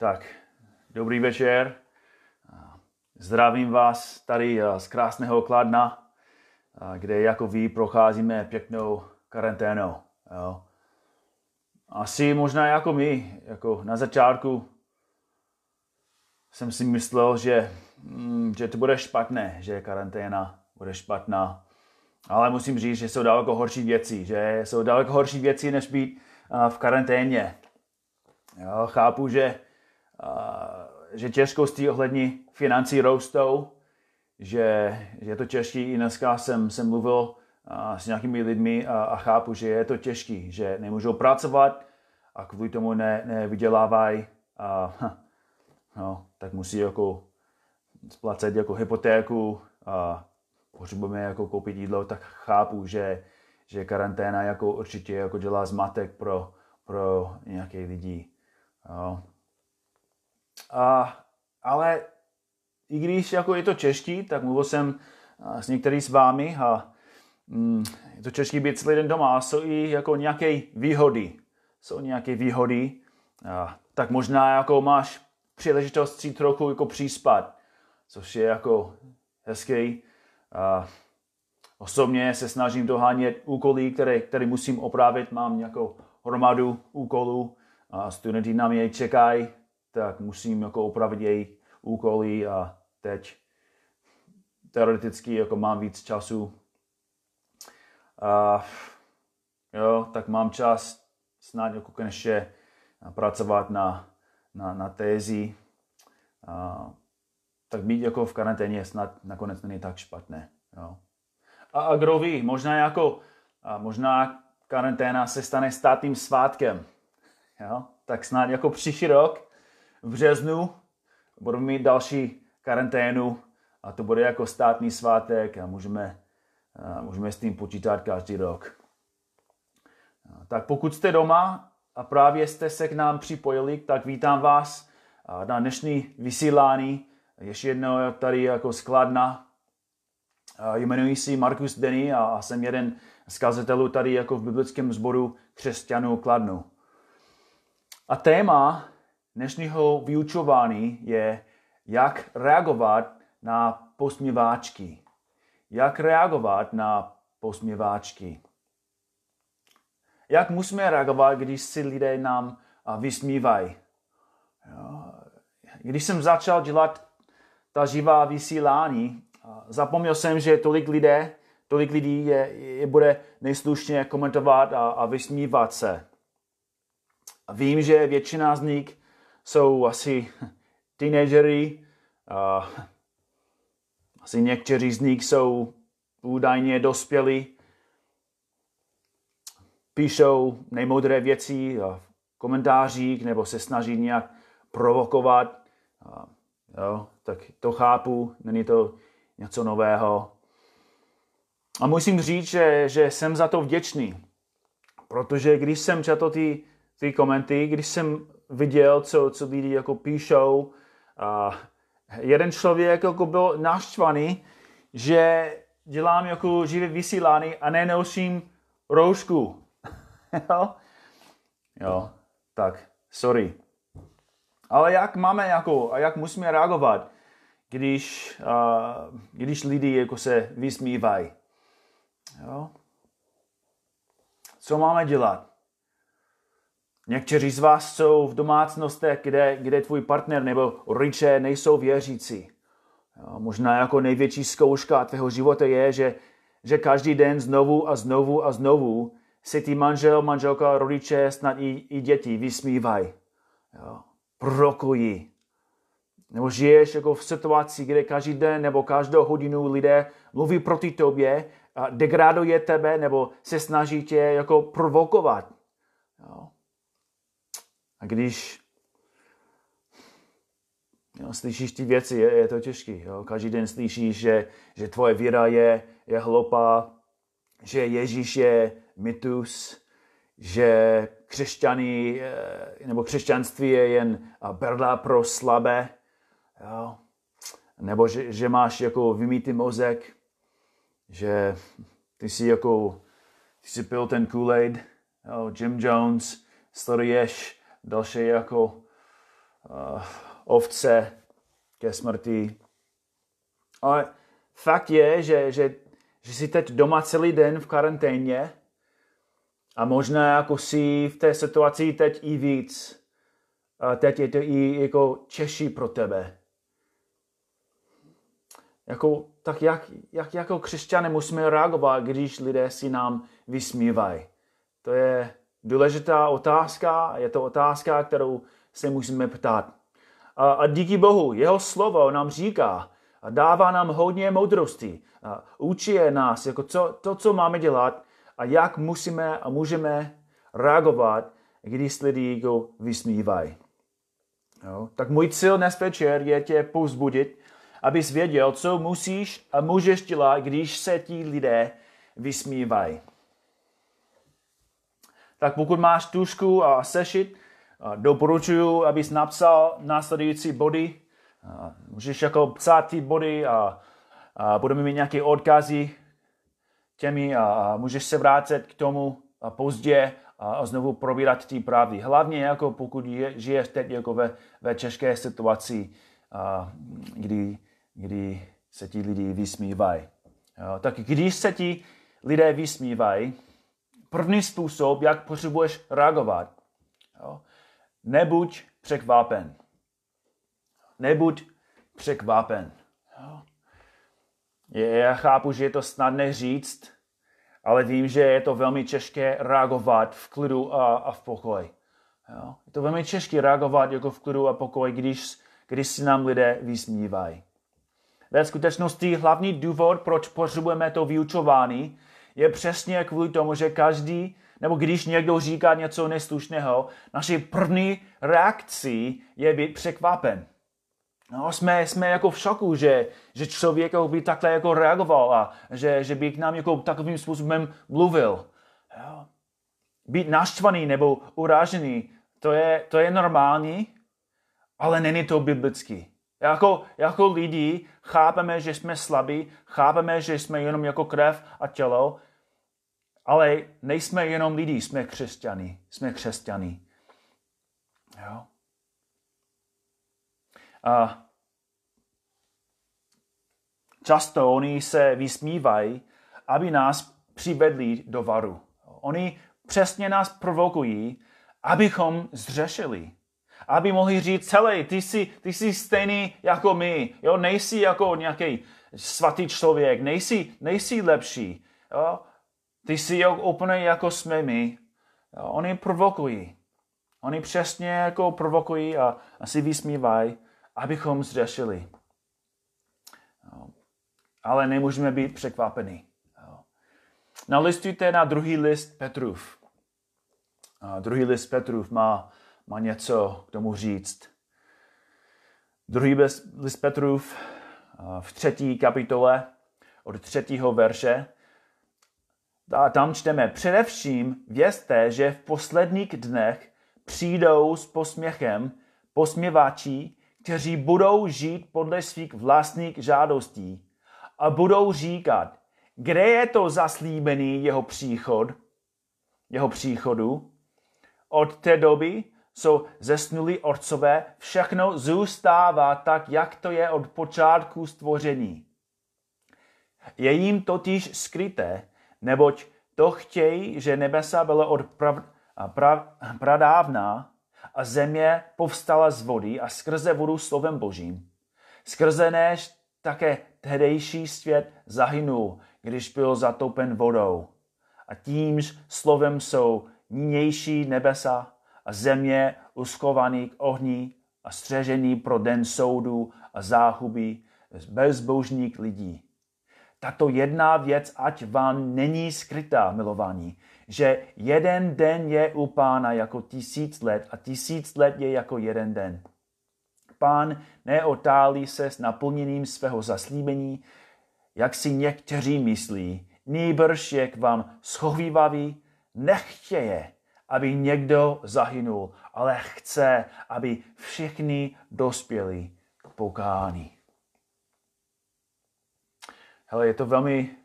Tak, dobrý večer. Zdravím vás tady z krásného Kladna, kde jako ví procházíme pěknou karanténou. Jo. Asi možná jako my, jako na začátku jsem si myslel, že, mm, že to bude špatné, že karanténa bude špatná. Ale musím říct, že jsou daleko horší věci, že jsou daleko horší věci, než být v karanténě. Jo, chápu, že, že těžkosti ohledně financí rostou, že, je to těžké. I dneska jsem, jsem mluvil s nějakými lidmi a, a chápu, že je to těžké, že nemůžou pracovat a kvůli tomu ne, nevydělávají. A, no, tak musí jako splacet jako hypotéku a potřebujeme jako koupit jídlo, tak chápu, že, že karanténa jako určitě jako dělá zmatek pro, pro nějaké lidi. Jo. A, ale i když jako je to těžký, tak mluvil jsem s některými s vámi a mm, je to těžký být celý den doma a jsou i jako nějaké výhody. Jsou nějaké výhody, a, tak možná jako máš příležitost si trochu jako příspat, což je jako hezký. A, osobně se snažím dohánět úkoly, které, které musím opravit. Mám nějakou hromadu úkolů a studenti na mě čekají, tak musím jako opravit jejich úkoly a teď teoreticky jako mám víc času. A, jo, tak mám čas snad jako konečně pracovat na, na, na tézi. A, tak být jako v karanténě snad nakonec není tak špatné. Jo. A, a kdo ví, možná jako, a možná karanténa se stane státním svátkem. Jo? Tak snad jako příští rok v březnu budeme mít další karanténu a to bude jako státní svátek a můžeme, a můžeme s tím počítat každý rok. Tak pokud jste doma a právě jste se k nám připojili, tak vítám vás na dnešní vysílání. Ještě jednou tady jako skladna. Jmenuji se Markus Denny a jsem jeden z kazatelů tady jako v biblickém sboru křesťanů Kladnu. A téma dnešního vyučování je, jak reagovat na posměváčky. Jak reagovat na posměváčky. Jak musíme reagovat, když si lidé nám vysmívají. Když jsem začal dělat ta živá vysílání, zapomněl jsem, že tolik lidé, tolik lidí je, je bude nejslušně komentovat a, a vysmívat se. Vím, že většina z nich jsou asi teenagery, a asi někteří z nich jsou údajně dospělí, píšou nejmoudré věci v komentářích nebo se snaží nějak provokovat. A, jo, tak to chápu, není to něco nového. A musím říct, že, že jsem za to vděčný, protože když jsem četl ty, ty komenty, když jsem viděl, co, co lidi jako píšou, a jeden člověk jako byl naštvaný, že dělám jako živé vysílání a nenosím roušku. jo? jo, tak, sorry. Ale jak máme jako, a jak musíme reagovat, když, uh, když lidi jako se vysmívají? Jo? Co máme dělat? Někteří z vás jsou v domácnostech, kde, kde tvůj partner nebo rodiče nejsou věřící. Možná jako největší zkouška tvého života je, že, že každý den znovu a znovu a znovu si ty manžel, manželka, rodiče, snad i, i děti vysmívají. Prokují. Nebo žiješ jako v situaci, kde každý den nebo každou hodinu lidé mluví proti tobě, a degraduje tebe nebo se snaží tě jako provokovat. Jo. A když jo, slyšíš ty věci, je, je to těžké. Každý den slyšíš, že, že tvoje víra je, je hloupá, že Ježíš je mytus, že křesťany, eh, nebo křesťanství je jen berla pro slabé, jo? nebo že, že máš jako vymítý mozek, že ty jsi jako, ty jsi pil ten jo? Jim Jones, sleduješ další jako uh, ovce ke smrti. Ale fakt je, že, že, že jsi teď doma celý den v karanténě a možná jako si v té situaci teď i víc. A teď je to i jako Češi pro tebe. Jako, tak jak, jak jako křesťané musíme reagovat, když lidé si nám vysmívají? To je důležitá otázka, je to otázka, kterou se musíme ptát. A, a díky Bohu, jeho slovo nám říká a dává nám hodně moudrosti. A učí nás, jako co, to, co máme dělat a jak musíme a můžeme reagovat, když lidi go vysmívají. Jo? Tak můj cíl dnes večer je tě povzbudit, abys věděl, co musíš a můžeš dělat, když se ti lidé vysmívají. Tak pokud máš tušku a sešit, doporučuji, abys napsal následující body. Můžeš jako psát ty body a, a budeme mít nějaké odkazy těmi a, můžeš se vrátit k tomu a pozdě a, znovu probírat ty pravdy. Hlavně jako pokud je, žiješ teď jako ve, ve české situaci, a, kdy, kdy se ti lidi vysmívají. Tak když se ti lidé vysmívají, první způsob, jak potřebuješ reagovat, jo, nebuď překvapen. Nebuď překvapen. Jo. Já chápu, že je to snadné říct, ale vím, že je to velmi těžké reagovat v klidu a, a v pokoji. Jo? Je to velmi těžké reagovat jako v klidu a pokoji, když, když si nám lidé vysmívají. Ve skutečnosti hlavní důvod, proč potřebujeme to vyučování, je přesně kvůli tomu, že každý, nebo když někdo říká něco neslušného, naše první reakcí je být překvapen. No, jsme, jsme jako v šoku, že, že člověk jako by takhle jako reagoval a že, že by k nám jako takovým způsobem mluvil. Jo. Být naštvaný nebo uražený, to je, to je normální, ale není to biblický. Jako, jako lidi chápeme, že jsme slabí, chápeme, že jsme jenom jako krev a tělo, ale nejsme jenom lidi, jsme křesťani. Jsme křesťani. Jo? A často oni se vysmívají, aby nás přivedli do varu. Oni přesně nás provokují, abychom zřešili. Aby mohli říct, celý, ty jsi, ty jsi stejný jako my. Jo? Nejsi jako nějaký svatý člověk, nejsi, nejsi lepší. Jo? Ty jsi úplně jako jsme my. Oni provokují. Oni přesně jako provokují a, a si vysmívají abychom zřešili. Ale nemůžeme být překvapeni. Nalistujte na druhý list Petrův. Druhý list Petrův má, má něco k tomu říct. Druhý list Petrův v třetí kapitole od třetího verše. A tam čteme, především vězte, že v posledních dnech přijdou s posměchem posměvači, kteří budou žít podle svých vlastních žádostí a budou říkat, kde je to zaslíbený jeho příchod, jeho příchodu. Od té doby jsou zesnulí otcové, všechno zůstává tak, jak to je od počátku stvoření. Je jim totiž skryté, neboť to chtějí, že nebesa bylo od prav, prav, pradávna a země povstala z vody a skrze vodu slovem božím. Skrze než také tehdejší svět zahynul, když byl zatoupen vodou. A tímž slovem jsou nynější nebesa a země uskovaný k ohni a střežený pro den soudu a záhuby bezbožných lidí. Tato jedna věc, ať vám není skrytá, milovaní, že jeden den je u pána jako tisíc let a tisíc let je jako jeden den. Pán neotálí se s naplněním svého zaslíbení, jak si někteří myslí, nýbrž je k vám schovývavý, nechtěje, aby někdo zahynul, ale chce, aby všichni dospěli k pokání. Hele, je to velmi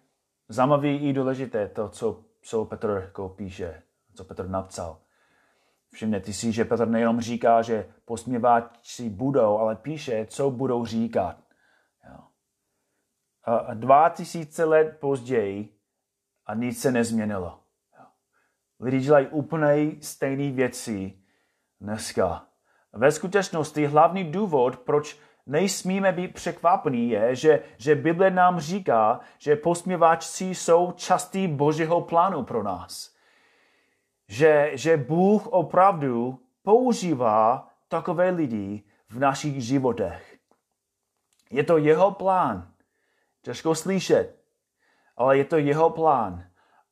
zajímavé i důležité, to, co co Petr jako píše, co Petr napsal. Všimněte si, že Petr nejenom říká, že posměváči budou, ale píše, co budou říkat. Jo. A dva tisíce let později a nic se nezměnilo. Jo. Lidi dělají úplně stejné věci dneska. Ve skutečnosti hlavní důvod, proč nejsmíme být překvapení, je, že, že Bible nám říká, že posměváčci jsou častý božího plánu pro nás. Že, že Bůh opravdu používá takové lidi v našich životech. Je to jeho plán. Těžko slyšet, ale je to jeho plán,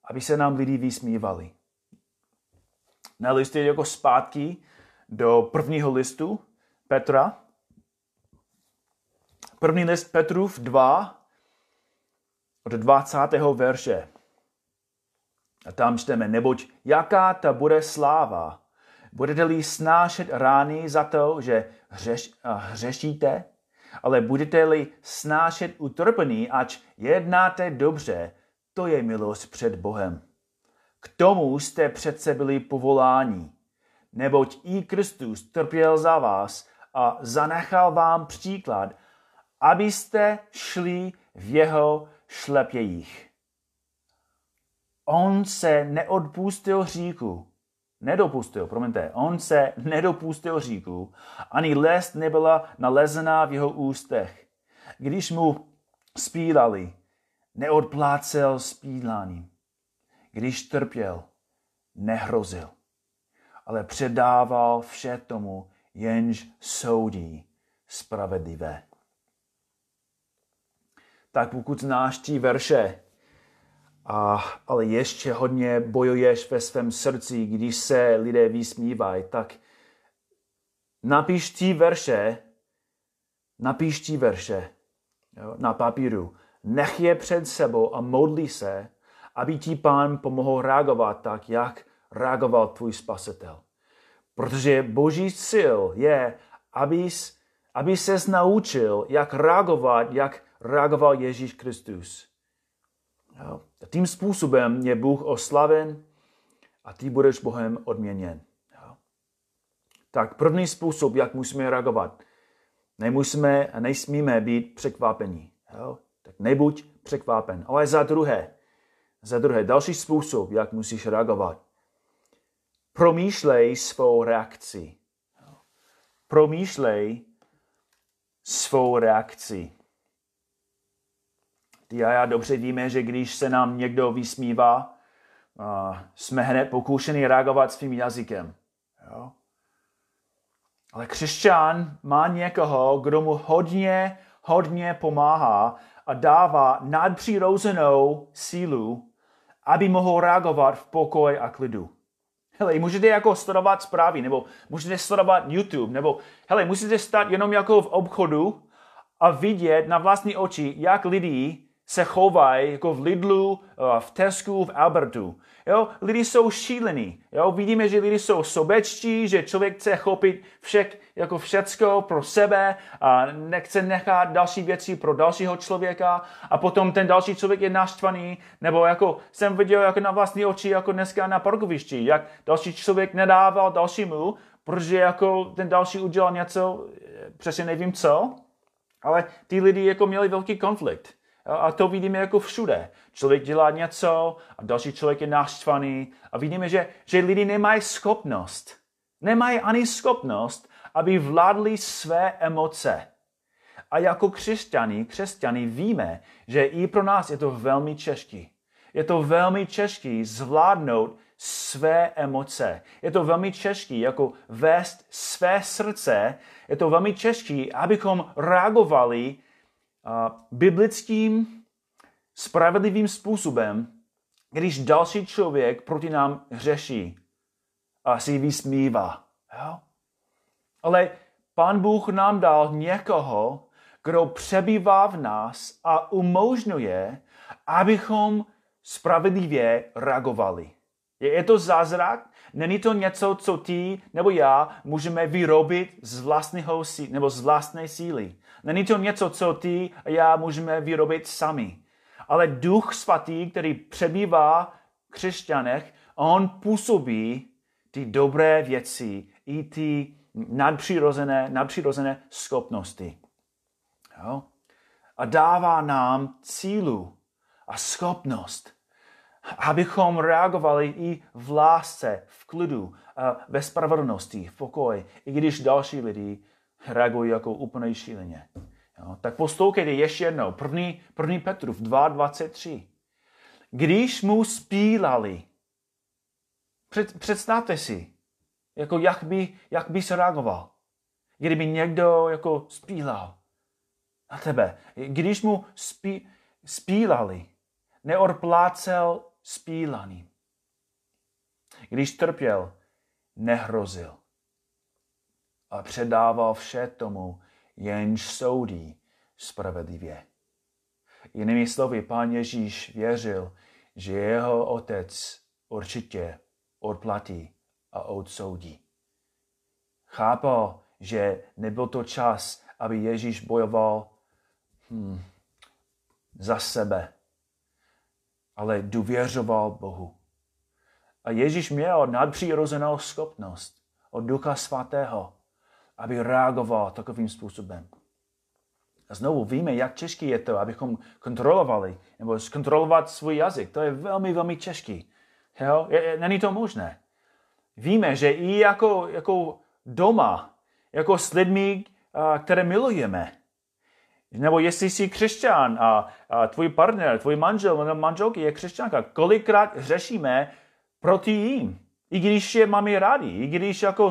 aby se nám lidi vysmívali. Na listě jako zpátky do prvního listu Petra, První list Petrův 2 od 20. verše. A tam čteme, neboť jaká ta bude sláva? Budete-li snášet rány za to, že hřeš, hřešíte? Ale budete-li snášet utrpení, ač jednáte dobře, to je milost před Bohem. K tomu jste přece byli povoláni, neboť i Kristus trpěl za vás a zanechal vám příklad, abyste šli v jeho šlepějích. On se neodpustil říku, nedopustil, promiňte, on se nedopustil říku, ani lest nebyla nalezená v jeho ústech. Když mu spílali, neodplácel spíláním. Když trpěl, nehrozil, ale předával vše tomu, jenž soudí spravedlivé tak pokud znáš tí verše, a, ale ještě hodně bojuješ ve svém srdci, když se lidé vysmívají, tak napiš tí verše, napiš tí verše jo, na papíru. Nech je před sebou a modli se, aby ti pán pomohl reagovat tak, jak reagoval tvůj spasitel. Protože boží sil je, abys, aby ses naučil, jak reagovat, jak reagoval Ježíš Kristus. Jo. A tím způsobem je Bůh oslaven a ty budeš Bohem odměněn. Jo. Tak první způsob, jak musíme reagovat. Nemusíme a nesmíme být překvapení. Jo. Tak nebuď překvapen. Ale za druhé, za druhé, další způsob, jak musíš reagovat. Promýšlej svou reakci. Promýšlej svou reakci. Ty a já dobře víme, že když se nám někdo vysmívá, jsme hned pokoušeni reagovat svým jazykem. Jo? Ale křesťan má někoho, kdo mu hodně, hodně pomáhá a dává nadpřirozenou sílu, aby mohl reagovat v pokoji a klidu. Hele, můžete jako sledovat zprávy, nebo můžete sledovat YouTube, nebo hele, musíte stát jenom jako v obchodu a vidět na vlastní oči, jak lidi se chovají jako v Lidlu, eh, v Tesku, v Albertu. Jo? Lidi jsou šílení. Jo? Vidíme, že lidi jsou sobečtí, že člověk chce chopit všech, jako všecko pro sebe a nechce nechat další věci pro dalšího člověka a potom ten další člověk je naštvaný, nebo jako jsem viděl jako na vlastní oči, jako dneska na parkovišti, jak další člověk nedával dalšímu, protože jako ten další udělal něco, eh, přesně nevím co, ale ty lidi jako měli velký konflikt. A to vidíme jako všude. Člověk dělá něco a další člověk je naštvaný a vidíme, že, že lidi nemají schopnost, nemají ani schopnost, aby vládli své emoce. A jako křesťani, křesťani víme, že i pro nás je to velmi těžké. Je to velmi těžké zvládnout své emoce. Je to velmi těžké jako vést své srdce. Je to velmi těžké, abychom reagovali biblickým spravedlivým způsobem, když další člověk proti nám hřeší a si vysmívá. Jo? Ale Pán Bůh nám dal někoho, kdo přebývá v nás a umožňuje, abychom spravedlivě reagovali. Je to zázrak? Není to něco, co ty nebo já můžeme vyrobit z vlastního nebo z vlastní síly. Není to něco, co ty a já můžeme vyrobit sami. Ale Duch Svatý, který přebývá v křesťanech, on působí ty dobré věci, i ty nadpřirozené, nadpřirozené schopnosti. Jo? A dává nám cílu a schopnost, abychom reagovali i v lásce, v klidu, ve spravedlnosti, v pokoji, i když další lidi reagují jako úplně šíleně. Jo? Tak poslouchejte ještě jednou. První, první Petrův 2.23. Když mu spílali, před, představte si, jako jak by, jak by se reagoval, kdyby někdo jako spílal na tebe. Když mu spí, spílali, neodplácel spílaným. Když trpěl, nehrozil. A předával vše tomu, jenž soudí spravedlivě. Jinými slovy, pán Ježíš věřil, že jeho otec určitě odplatí a odsoudí. Chápal, že nebyl to čas, aby Ježíš bojoval hmm, za sebe, ale důvěřoval Bohu. A Ježíš měl nadpřirozenou schopnost od Ducha Svatého, aby reagoval takovým způsobem. A znovu víme, jak těžké je to, abychom kontrolovali, nebo zkontrolovat svůj jazyk. To je velmi, velmi těžký. Jo? Není to možné. Víme, že i jako, jako doma, jako s lidmi, které milujeme, nebo jestli jsi křesťan a, a tvůj partner, tvůj manžel nebo manželky je křesťanka, kolikrát řešíme proti jim. I když je máme rádi, i když jako,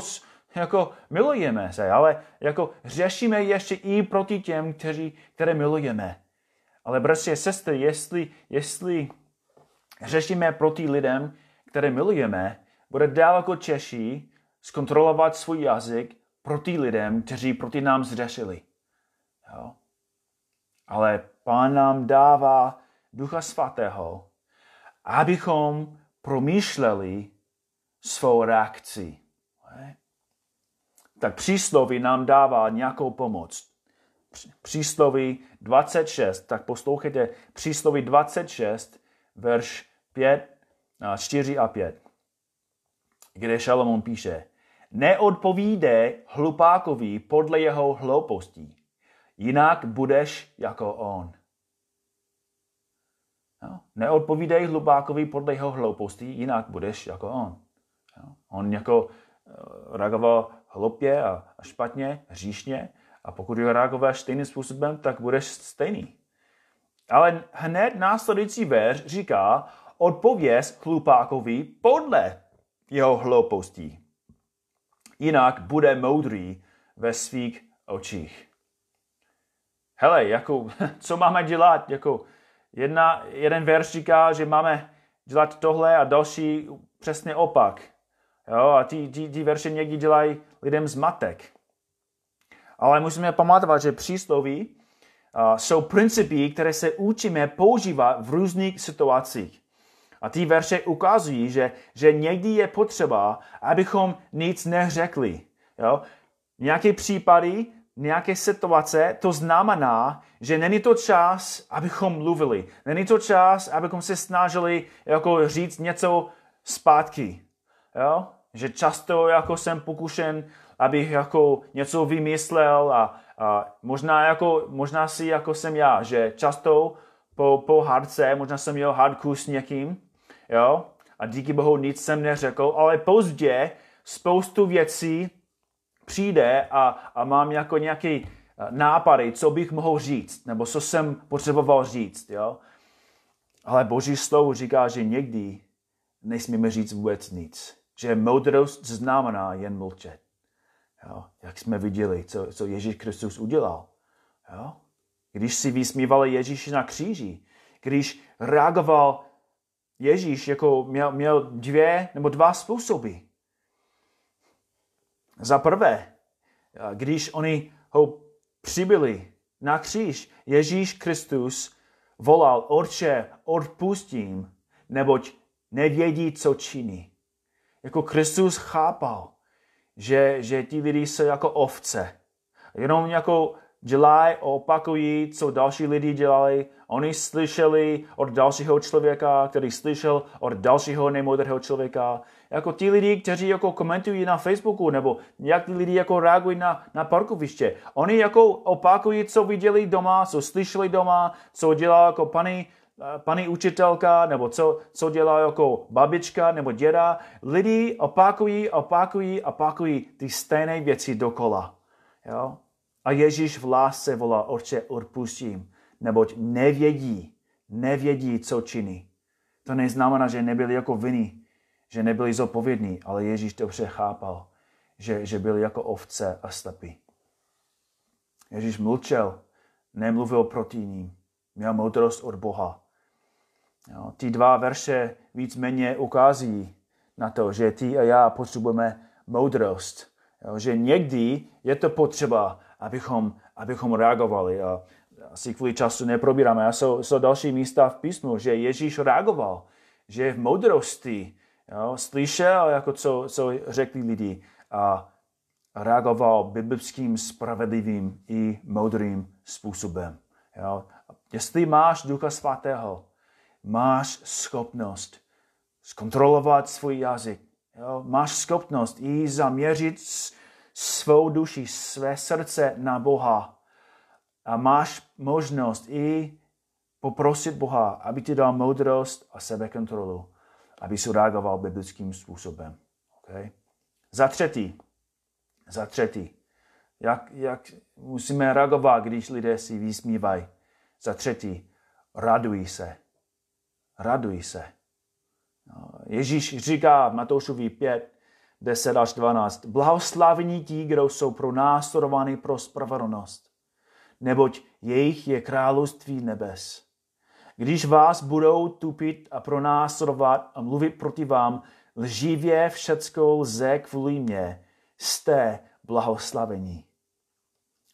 jako milujeme se, ale jako řešíme ještě i proti těm, kteří, které milujeme. Ale bratři a sestry, jestli, jestli řešíme proti lidem, které milujeme, bude daleko těžší zkontrolovat svůj jazyk proti lidem, kteří proti nám zřešili. Jo? Ale Pán nám dává Ducha Svatého, abychom promýšleli svou reakci. Tak přísloví nám dává nějakou pomoc. Přísloví 26, tak poslouchejte přísloví 26, verš 5, 4 a 5, kde Šalomon píše, neodpovídej hlupákovi podle jeho hloupostí, jinak budeš jako on. No, neodpovídej hlupákovi podle jeho hlouposti, jinak budeš jako on. No, on jako uh, reagoval hloupě a, špatně, hříšně a pokud reaguješ stejným způsobem, tak budeš stejný. Ale hned následující verš říká, odpověz hlupákovi podle jeho hloupostí. Jinak bude moudrý ve svých očích. Hele, jako, co máme dělat? Jako, jedna, jeden verš říká, že máme dělat tohle a další přesně opak. Jo, a ty, ty, ty verše někdy dělají lidem zmatek. Ale musíme pamatovat, že přísloví jsou principy, které se učíme používat v různých situacích. A ty verše ukazují, že, že někdy je potřeba, abychom nic neřekli. Jo? Nějaké případy, nějaké situace, to znamená, že není to čas, abychom mluvili. Není to čas, abychom se snažili jako říct něco zpátky. Jo? Že často jako jsem pokušen, abych jako něco vymyslel a, a možná, jako, možná si jako jsem já, že často po, po hádce, možná jsem měl hádku s někým, jo, a díky bohu nic jsem neřekl, ale pozdě spoustu věcí přijde a, a mám jako nějaký eh, nápady, co bych mohl říct, nebo co jsem potřeboval říct, jo. Ale Boží slovo říká, že někdy nesmíme říct vůbec nic. Že moudrost znamená jen mlčet. Jo? Jak jsme viděli, co, co Ježíš Kristus udělal. Jo? Když si vysmívali Ježíši na kříži, když reagoval Ježíš jako měl, měl dvě nebo dva způsoby. Za prvé, když oni ho přibyli na kříž, Ježíš Kristus volal, Otče, odpustím, neboť nevědí, co činí. Jako Kristus chápal, že, že ti lidi jsou jako ovce. Jenom jako dělají, opakují, co další lidi dělali. Oni slyšeli od dalšího člověka, který slyšel od dalšího nemoudrého člověka, jako ti lidi, kteří jako komentují na Facebooku, nebo jak ty lidi jako reagují na, na parkoviště. Oni jako opakují, co viděli doma, co slyšeli doma, co dělá jako paní, paní učitelka, nebo co, co dělá jako babička nebo děda. Lidi opakují, opakují, opakují ty stejné věci dokola. Jo? A Ježíš v lásce volá, orče, odpustím, neboť nevědí, nevědí, co činí. To neznamená, že nebyli jako vinní, že nebyli zodpovědní, ale Ježíš dobře chápal, že, že byli jako ovce a stepy. Ježíš mlčel, nemluvil proti ním, měl moudrost od Boha. Jo, ty dva verše víceméně ukázují na to, že ty a já potřebujeme moudrost. Jo, že někdy je to potřeba, abychom, abychom reagovali. A asi kvůli času neprobíráme. A jsou, jsou další místa v písmu, že Ježíš reagoval, že v moudrosti jo, slyšel, jako co, co řekli lidi a reagoval biblickým, spravedlivým i moudrým způsobem. Jo. Jestli máš Ducha Svatého, máš schopnost zkontrolovat svůj jazyk, jo. máš schopnost i zaměřit svou duši, své srdce na Boha a máš možnost i poprosit Boha, aby ti dal moudrost a sebekontrolu, aby si reagoval biblickým způsobem. Okay? Za třetí, za třetí, jak, jak musíme reagovat, když lidé si vysmívají. Za třetí, raduj se. Raduj se. Ježíš říká v Matoušovi 5, 10 až 12. Blahoslavení ti, kdo jsou pro následovaní pro spravedlnost neboť jejich je království nebes. Když vás budou tupit a pronásledovat a mluvit proti vám, lživě všecko lze kvůli mě, jste blahoslavení.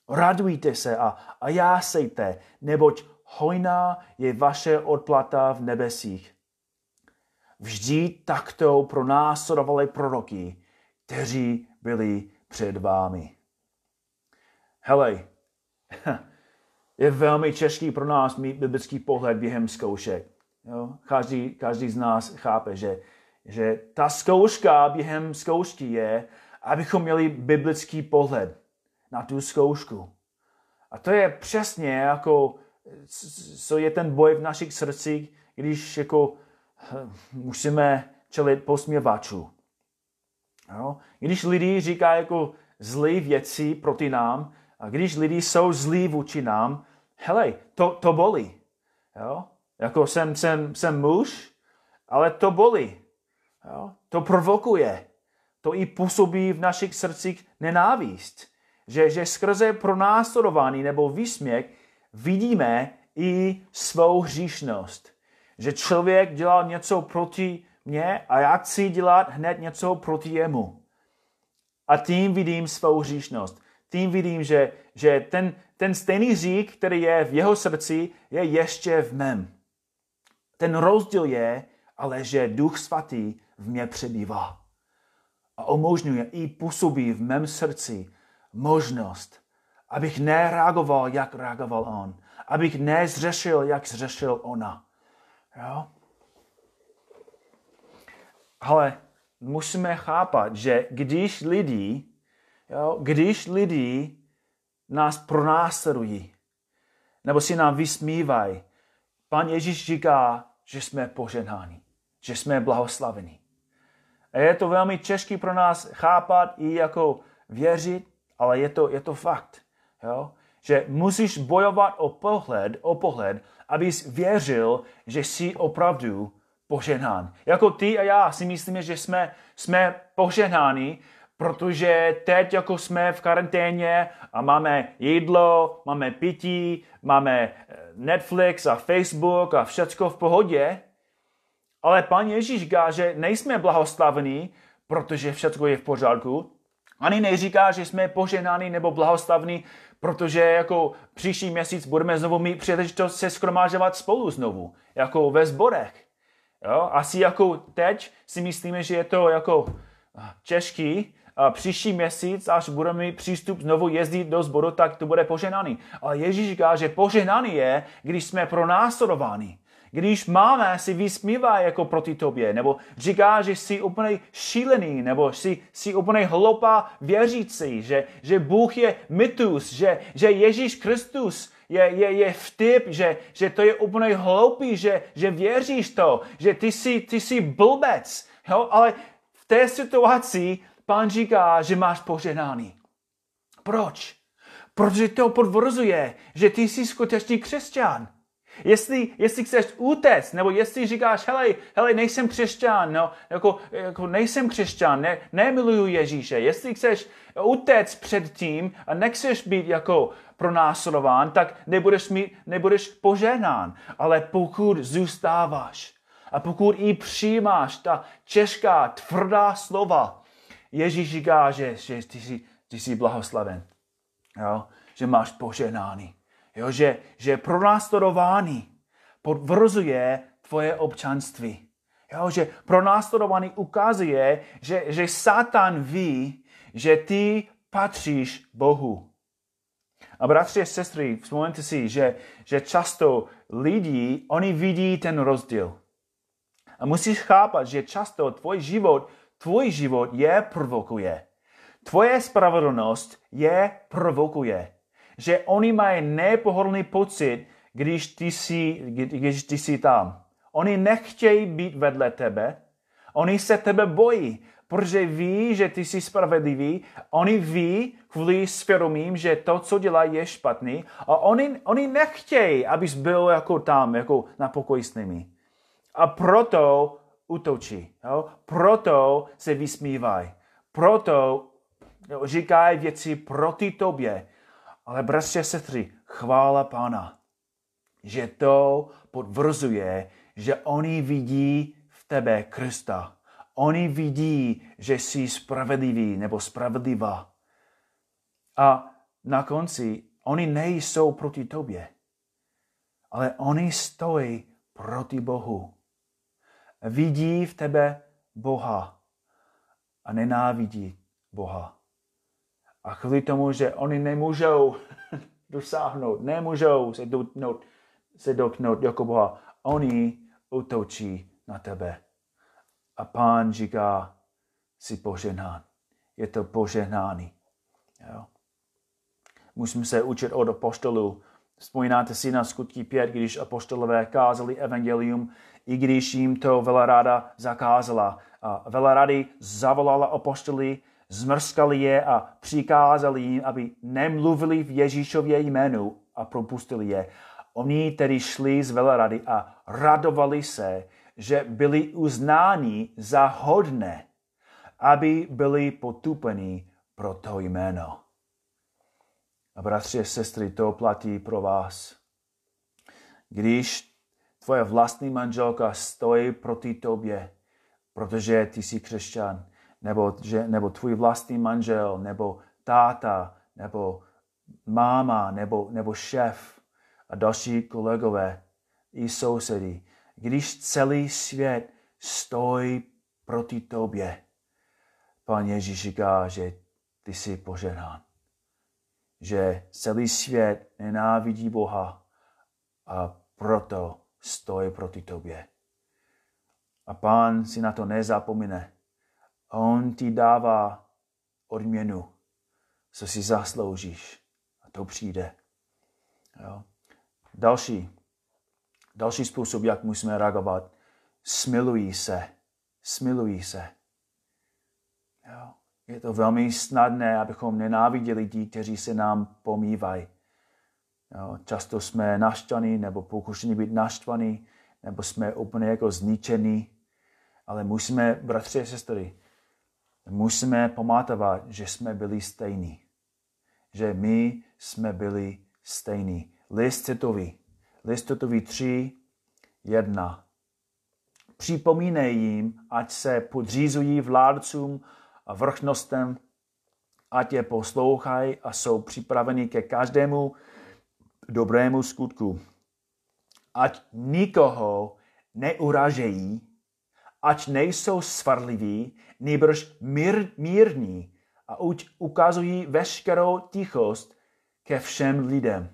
Radujte se a, a jásejte, neboť hojná je vaše odplata v nebesích. Vždy takto pronásledovali proroky, kteří byli před vámi. Helej, je velmi těžký pro nás mít biblický pohled během zkoušek. Jo? Každý, každý z nás chápe, že, že ta zkouška během zkoušky je, abychom měli biblický pohled na tu zkoušku. A to je přesně jako, co je ten boj v našich srdcích, když jako hm, musíme čelit posměvačů. Jo? Když lidi říká jako zlé věci proti nám, a když lidi jsou zlí vůči nám, hele, to, to bolí. Jo? Jako jsem, jsem, jsem muž, ale to bolí. Jo? To provokuje. To i působí v našich srdcích nenávist. Že, že skrze pronásledování nebo výsměch vidíme i svou hříšnost. Že člověk dělal něco proti mně a já chci dělat hned něco proti jemu. A tím vidím svou hříšnost tím vidím, že, že ten, ten stejný řík, který je v jeho srdci, je ještě v mém. Ten rozdíl je, ale že Duch Svatý v mě přebývá. A umožňuje i působí v mém srdci možnost, abych nereagoval, jak reagoval on. Abych nezřešil, jak zřešil ona. Jo? Ale musíme chápat, že když lidi Jo? Když lidi nás pronásledují, nebo si nám vysmívají, pan Ježíš říká, že jsme poženáni, že jsme blahoslavení. A je to velmi těžké pro nás chápat i jako věřit, ale je to, je to fakt. Jo? Že musíš bojovat o pohled, o pohled, abys věřil, že jsi opravdu poženán. Jako ty a já si myslíme, že jsme, jsme poženáni, protože teď jako jsme v karanténě a máme jídlo, máme pití, máme eh, Netflix a Facebook a všecko v pohodě, ale pan Ježíš říká, že nejsme blahoslavení, protože všechno je v pořádku. Ani neříká, že jsme poženáni nebo blahoslavní, protože jako příští měsíc budeme znovu mít příležitost se skromážovat spolu znovu, jako ve sborech. Jo? Asi jako teď si myslíme, že je to jako těžký, příští měsíc, až budeme mít přístup znovu jezdit do sboru, tak to bude poženaný. Ale Ježíš říká, že poženaný je, když jsme pronásledováni. Když máma si vysmívá jako proti tobě, nebo říká, že jsi úplně šílený, nebo jsi, jsi úplně hloupá věřící, že, že Bůh je mytus, že, že Ježíš Kristus je, je, je vtip, že, že to je úplně hloupý, že, že věříš to, že ty jsi, ty jsi blbec. Jo? Ale v té situaci pán říká, že máš poženání. Proč? Protože to potvrzuje, že ty jsi skutečný křesťan. Jestli, jestli chceš utéct, nebo jestli říkáš, hele, hele, nejsem křesťan, no, jako, jako nejsem křesťan, ne, nemiluju Ježíše. Jestli chceš utéct před tím a nechceš být jako pronásledován, tak nebudeš, mít, nebudeš poženán. Ale pokud zůstáváš a pokud i přijímáš ta těžká, tvrdá slova, Ježíš říká, že, že ty, jsi, ty jsi blahoslaven. Jo? Že máš poženání. Jo? Že, že pronásledování potvrzuje tvoje občanství. Jo? Že pronásledování ukazuje, že, že Satan ví, že ty patříš Bohu. A bratři a sestry, vzpomeňte si, že, že často lidi, oni vidí ten rozdíl. A musíš chápat, že často tvůj život, tvůj život je provokuje. Tvoje spravedlnost je provokuje. Že oni mají nepohodlný pocit, když ty jsi, když ty jsi tam. Oni nechtějí být vedle tebe, oni se tebe bojí, protože ví, že ty jsi spravedlivý, oni ví kvůli svědomím, že to, co dělají, je špatný a oni, oni nechtějí, abys byl jako tam, jako na pokoji s nimi. A proto utočí, jo? proto se vysmívají, proto říkají věci proti tobě. Ale bratři a sestry, chvála Pána, že to potvrzuje, že oni vidí v tebe Krista. Oni vidí, že jsi spravedlivý nebo spravedlivá. A na konci oni nejsou proti tobě, ale oni stojí proti Bohu. Vidí v tebe Boha a nenávidí Boha. A kvůli tomu, že oni nemůžou dosáhnout, nemůžou se dotknout, se dotknout jako Boha, oni utočí na tebe. A pán říká, si poženán. Je to poženání. Jo. Musíme se učit od apostolů. Vzpomínáte si na skutky 5, když apostolové kázali evangelium, i když jim to Velerada zakázala. A Velerady zavolala apostoly, zmrskali je a přikázali jim, aby nemluvili v Ježíšově jménu a propustili je. Oni tedy šli z Velerady a radovali se, že byli uznáni za hodné, aby byli potupeni pro to jméno. A bratři a sestry, to platí pro vás. Když tvoje vlastní manželka stojí proti tobě, protože ty jsi křesťan, nebo, že, nebo tvůj vlastní manžel, nebo táta, nebo máma, nebo, nebo šéf a další kolegové i sousedy, když celý svět stojí proti tobě, Pán Ježíš říká, že ty jsi poženán. Že celý svět nenávidí Boha a proto stojí proti tobě. A pán si na to nezapomene. On ti dává odměnu, co si zasloužíš. A to přijde. Jo. Další, další způsob, jak musíme reagovat, smilují se. Smilují se. Jo. Je to velmi snadné, abychom nenáviděli lidi, kteří se nám pomývají. Jo, často jsme naštvaní nebo pokušení být naštvaní, nebo jsme úplně jako zničení. Ale musíme, bratři a sestry, musíme pamatovat, že jsme byli stejní. Že my jsme byli stejní. List citový. List citový 3, 1. Připomínej jim, ať se podřízují vládcům a vrchnostem, ať je poslouchají a jsou připraveni ke každému dobrému skutku. Ať nikoho neuražejí, ať nejsou svarliví, nýbrž mír, mírní a uč, ukazují veškerou tichost ke všem lidem.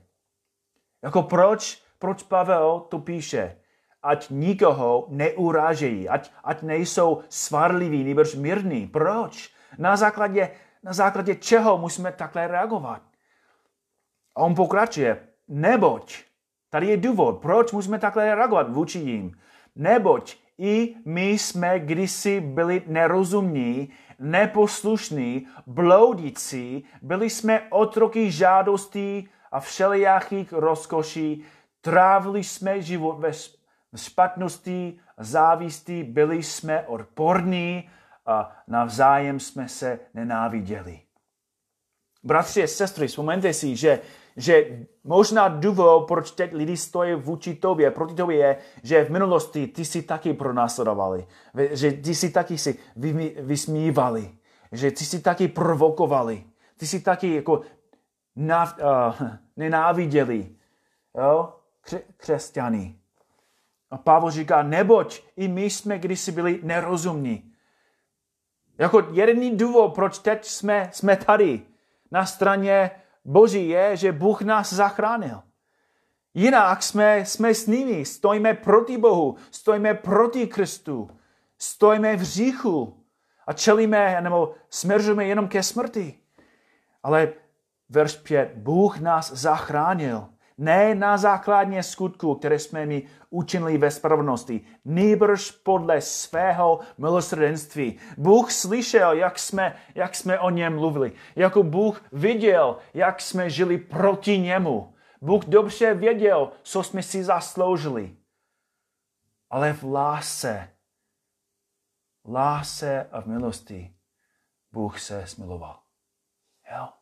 Jako proč, proč Pavel to píše? ať nikoho neurážejí, ať, ať nejsou svarliví, nebo mírní. Proč? Na základě, na základě čeho musíme takhle reagovat? A on pokračuje, neboť, tady je důvod, proč musíme takhle reagovat vůči jim. Neboť i my jsme kdysi byli nerozumní, neposlušní, bloudící, byli jsme otroky žádostí a všelijakých rozkoší, trávili jsme život ve špatnosti závistí, byli jsme odporní a navzájem jsme se nenáviděli. Bratři a sestry, vzpomeňte si, že, že možná důvod, proč teď lidi stojí vůči tobě, proti tobě je, že v minulosti ty si taky pronásledovali, že ty si taky si vysmívali, že ty si taky provokovali, ty si taky jako nav, uh, nenáviděli jo? Kře- křesťany. A Pavel říká, neboť i my jsme kdysi byli nerozumní. Jako jediný důvod, proč teď jsme, jsme tady na straně Boží je, že Bůh nás zachránil. Jinak jsme, jsme s nimi, stojíme proti Bohu, stojíme proti Kristu, stojíme v říchu a čelíme nebo směřujeme jenom ke smrti. Ale verš 5, Bůh nás zachránil ne na základně skutku, které jsme mi učinili ve spravedlnosti, nýbrž podle svého milosrdenství. Bůh slyšel, jak jsme, jak jsme o něm mluvili. Jako Bůh viděl, jak jsme žili proti němu. Bůh dobře věděl, co jsme si zasloužili. Ale v lásce, v lásce a v milosti Bůh se smiloval. Jo?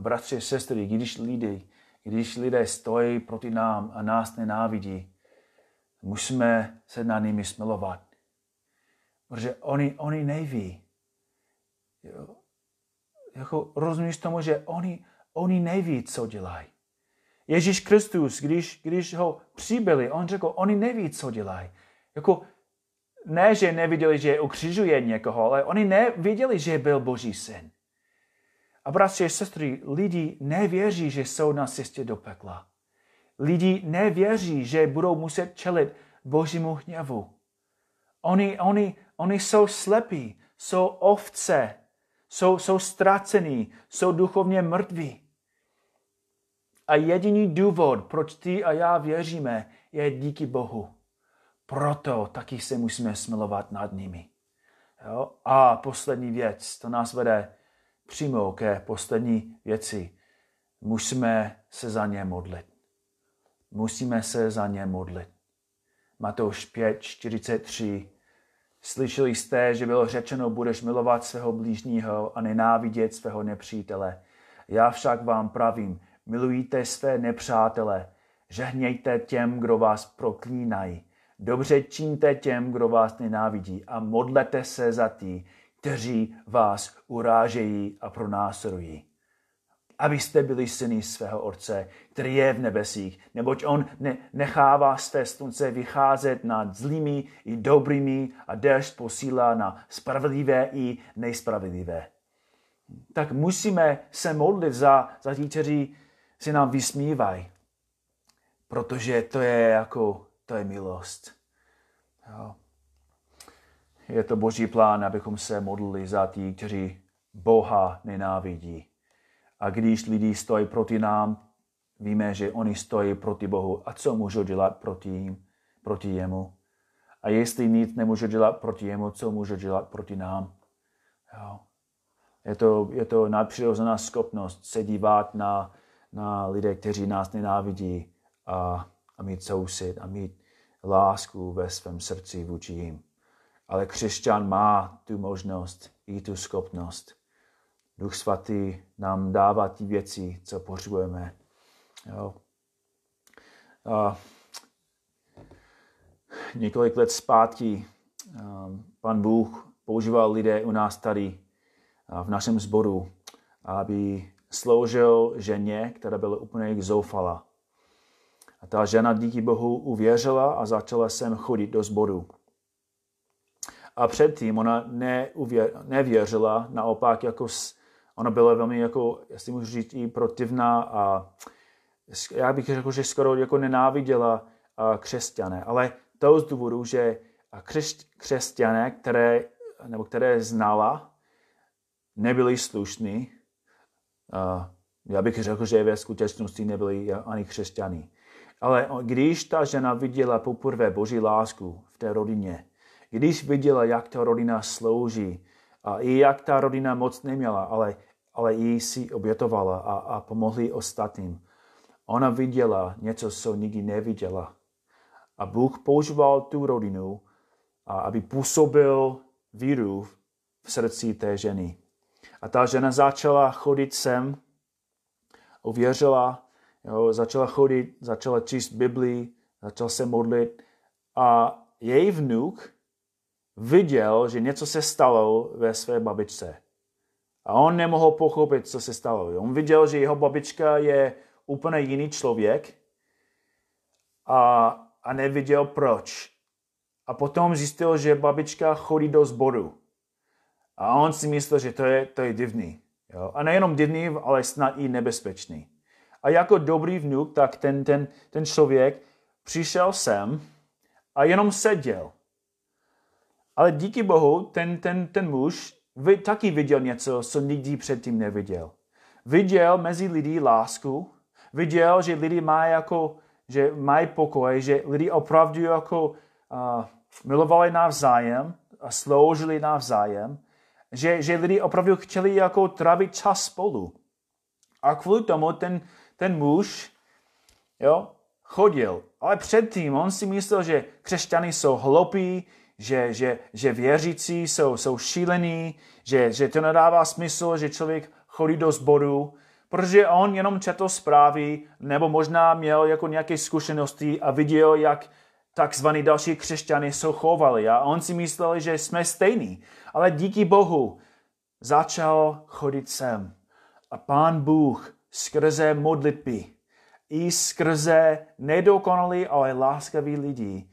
A bratři sestry, když lidé, když lidé stojí proti nám a nás nenávidí, musíme se na nimi smilovat. Protože oni, oni neví. Jako, rozumíš tomu, že oni, oni neví, co dělají. Ježíš Kristus, když, když ho přibyli, on řekl, oni neví, co dělají. Jako, ne, že neviděli, že ukřižuje někoho, ale oni neviděli, že byl Boží syn. A bratři a sestry, lidi nevěří, že jsou na cestě do pekla. Lidi nevěří, že budou muset čelit božímu hněvu. Oni, oni, oni jsou slepí, jsou ovce, jsou, jsou ztracení, jsou duchovně mrtví. A jediný důvod, proč ty a já věříme, je díky Bohu. Proto taky se musíme smilovat nad nimi. Jo? A poslední věc, to nás vede přímo ke poslední věci. Musíme se za ně modlit. Musíme se za ně modlit. Matouš 5, 43. Slyšeli jste, že bylo řečeno, budeš milovat svého blížního a nenávidět svého nepřítele. Já však vám pravím, milujte své nepřátele, žehnějte těm, kdo vás proklínají. Dobře čiňte těm, kdo vás nenávidí a modlete se za ty, kteří vás urážejí a pronásledují. Abyste byli syny svého Otce, který je v nebesích, neboť On ne- nechává své slunce vycházet nad zlými i dobrými a déšť posílá na spravedlivé i nejspravedlivé. Tak musíme se modlit za, za tí, kteří si nám vysmívají, protože to je jako, to je milost. Jo je to boží plán, abychom se modlili za tí, kteří Boha nenávidí. A když lidi stojí proti nám, víme, že oni stojí proti Bohu. A co můžou dělat proti, jim, proti jemu? A jestli nic nemůžu dělat proti jemu, co můžu dělat proti nám? Jo. Je to, je to nadpřirozená schopnost se dívat na, na lidé, kteří nás nenávidí a, a mít soucit a mít lásku ve svém srdci vůči jim. Ale křesťan má tu možnost i tu schopnost. Duch svatý nám dává ty věci, co potřebujeme. Jo. A několik let zpátky um, pan Bůh používal lidé u nás tady v našem sboru, aby sloužil ženě, která byla úplně zoufala. A ta žena díky Bohu uvěřila a začala sem chodit do sboru. A předtím ona neuvě, nevěřila, naopak jako ona byla velmi, jako, jestli můžu říct, i protivná a já bych řekl, že skoro jako nenáviděla křesťané, ale to z důvodu, že křesťané, které, nebo které znala, nebyli slušní. Já bych řekl, že ve skutečnosti nebyli ani křesťaní. Ale když ta žena viděla poprvé Boží lásku v té rodině, když viděla, jak ta rodina slouží, a i jak ta rodina moc neměla, ale, ale i si obětovala a, a pomohli ostatním, ona viděla něco, co nikdy neviděla. A Bůh používal tu rodinu, aby působil víru v srdci té ženy. A ta žena začala chodit sem, uvěřila, jo, začala chodit, začala číst Biblii, začala se modlit a její vnuk viděl, že něco se stalo ve své babičce. A on nemohl pochopit, co se stalo. On viděl, že jeho babička je úplně jiný člověk a, a neviděl proč. A potom zjistil, že babička chodí do sboru. A on si myslel, že to je, to je divný. Jo? A nejenom divný, ale snad i nebezpečný. A jako dobrý vnuk, tak ten, ten, ten člověk přišel sem a jenom seděl. Ale díky Bohu, ten, ten, ten muž taky viděl něco, co nikdy předtím neviděl. Viděl mezi lidi lásku, viděl, že lidi mají jako, že mají pokoj, že lidi opravdu jako uh, milovali navzájem a sloužili navzájem, že, že lidi opravdu chtěli jako trávit čas spolu. A kvůli tomu ten, ten muž jo, chodil. Ale předtím on si myslel, že křesťany jsou hloupí, že, že, že věřící jsou, jsou šílení, že, že to nedává smysl, že člověk chodí do sboru, protože on jenom četl zprávy, nebo možná měl jako nějaké zkušenosti a viděl, jak takzvaní další křesťany jsou chovali a on si myslel, že jsme stejní. Ale díky Bohu začal chodit sem. A pán Bůh skrze modlitby i skrze nedokonalý, ale láskavý lidi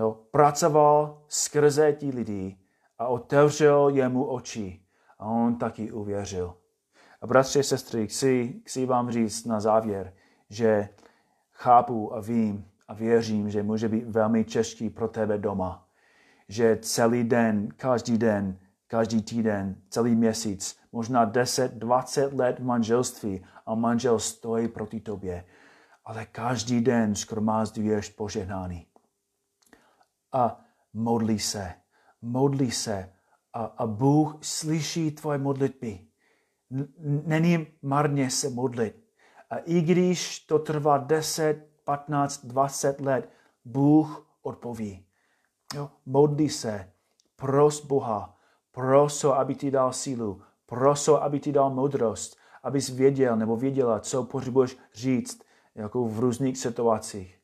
jo, pracoval skrze ti lidi a otevřel jemu oči a on taky uvěřil. A bratři, sestry, chci, chci vám říct na závěr, že chápu a vím a věřím, že může být velmi těžký pro tebe doma. Že celý den, každý den, každý týden, celý měsíc, možná 10, 20 let manželství a manžel stojí proti tobě. Ale každý den skromázduješ požehnání a modlí se. Modlí se a, a Bůh slyší tvoje modlitby. Není marně se modlit. A i když to trvá 10, 15, 20 let, Bůh odpoví. Jo? Modlí se, pros Boha, proso, aby ti dal sílu, proso, aby ti dal moudrost, abys věděl nebo věděla, co potřebuješ říct jako v různých situacích.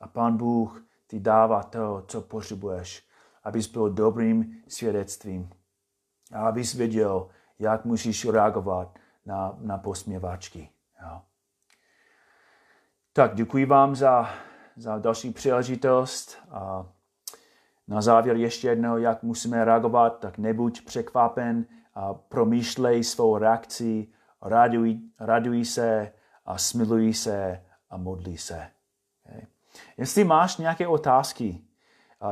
A Pán Bůh ti dává to, co potřebuješ, abys byl dobrým svědectvím. A abys věděl, jak musíš reagovat na, na posměvačky. Jo. Tak děkuji vám za, za další příležitost. A na závěr ještě jednou, jak musíme reagovat, tak nebuď překvapen a promýšlej svou reakci, raduj, raduj se a smiluj se a modlí se. Jestli máš nějaké otázky,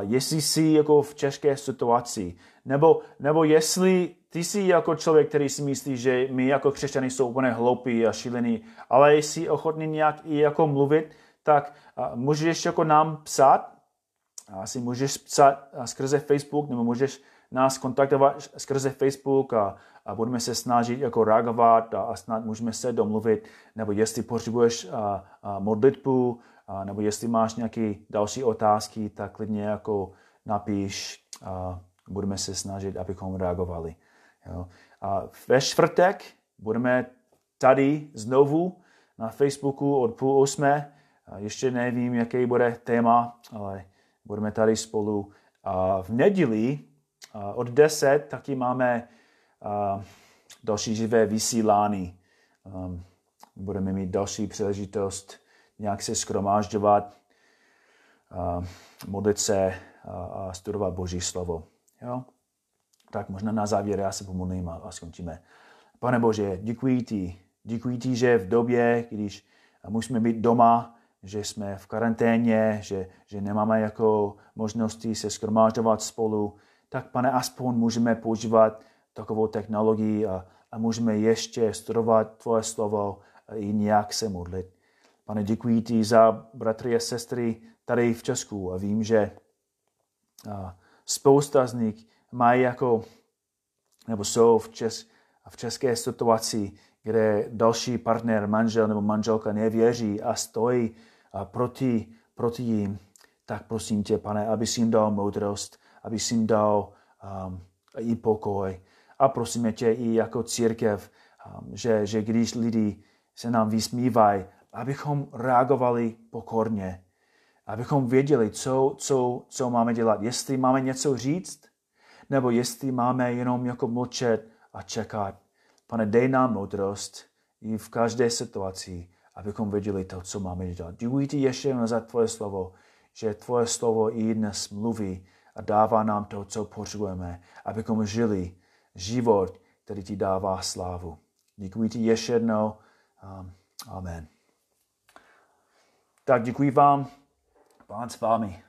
jestli jsi jako v české situaci, nebo, nebo jestli ty jsi jako člověk, který si myslí, že my jako křesťané jsou úplně hloupí a šílení, ale jsi ochotný nějak i jako mluvit, tak můžeš jako nám psát, asi můžeš psát skrze Facebook, nebo můžeš nás kontaktovat skrze Facebook a, a budeme se snažit jako reagovat a, a snad můžeme se domluvit, nebo jestli potřebuješ a, a modlitbu, a, nebo jestli máš nějaké další otázky, tak klidně jako napíš a budeme se snažit, abychom reagovali. Jo. A ve čtvrtek budeme tady znovu na Facebooku od půl osmé. Ještě nevím, jaký bude téma, ale budeme tady spolu. A v neděli od 10 taky máme další živé vysílání. Budeme mít další příležitost nějak se skromážďovat, modlit se a studovat Boží slovo. Jo? Tak možná na závěr já se pomodlím a, a skončíme. Pane Bože, děkuji ti. Děkuji ti, že v době, když musíme být doma, že jsme v karanténě, že, že nemáme jako možnosti se skromážďovat spolu, tak pane, aspoň můžeme používat takovou technologii a, a můžeme ještě studovat tvoje slovo i nějak se modlit. Pane, děkuji ti za bratry a sestry tady v Česku a vím, že spousta z nich mají jako, nebo jsou v, čes, v české situaci, kde další partner, manžel nebo manželka nevěří a stojí proti, proti jim, tak prosím tě, pane, aby jsi jim dal moudrost, aby jsi jim dal um, i pokoj. A prosíme tě i jako církev, um, že, že když lidi se nám vysmívají, abychom reagovali pokorně, abychom věděli, co, co, co máme dělat. Jestli máme něco říct, nebo jestli máme jenom jako mlčet a čekat. Pane, dej nám moudrost i v každé situaci, abychom věděli to, co máme dělat. Děkuji ti ještě jednou za tvoje slovo, že tvoje slovo i dnes mluví a dává nám to, co potřebujeme, abychom žili život, který ti dává slávu. Děkuji ti ještě jednou. Um, amen. Tak děkuji vám. Pán s.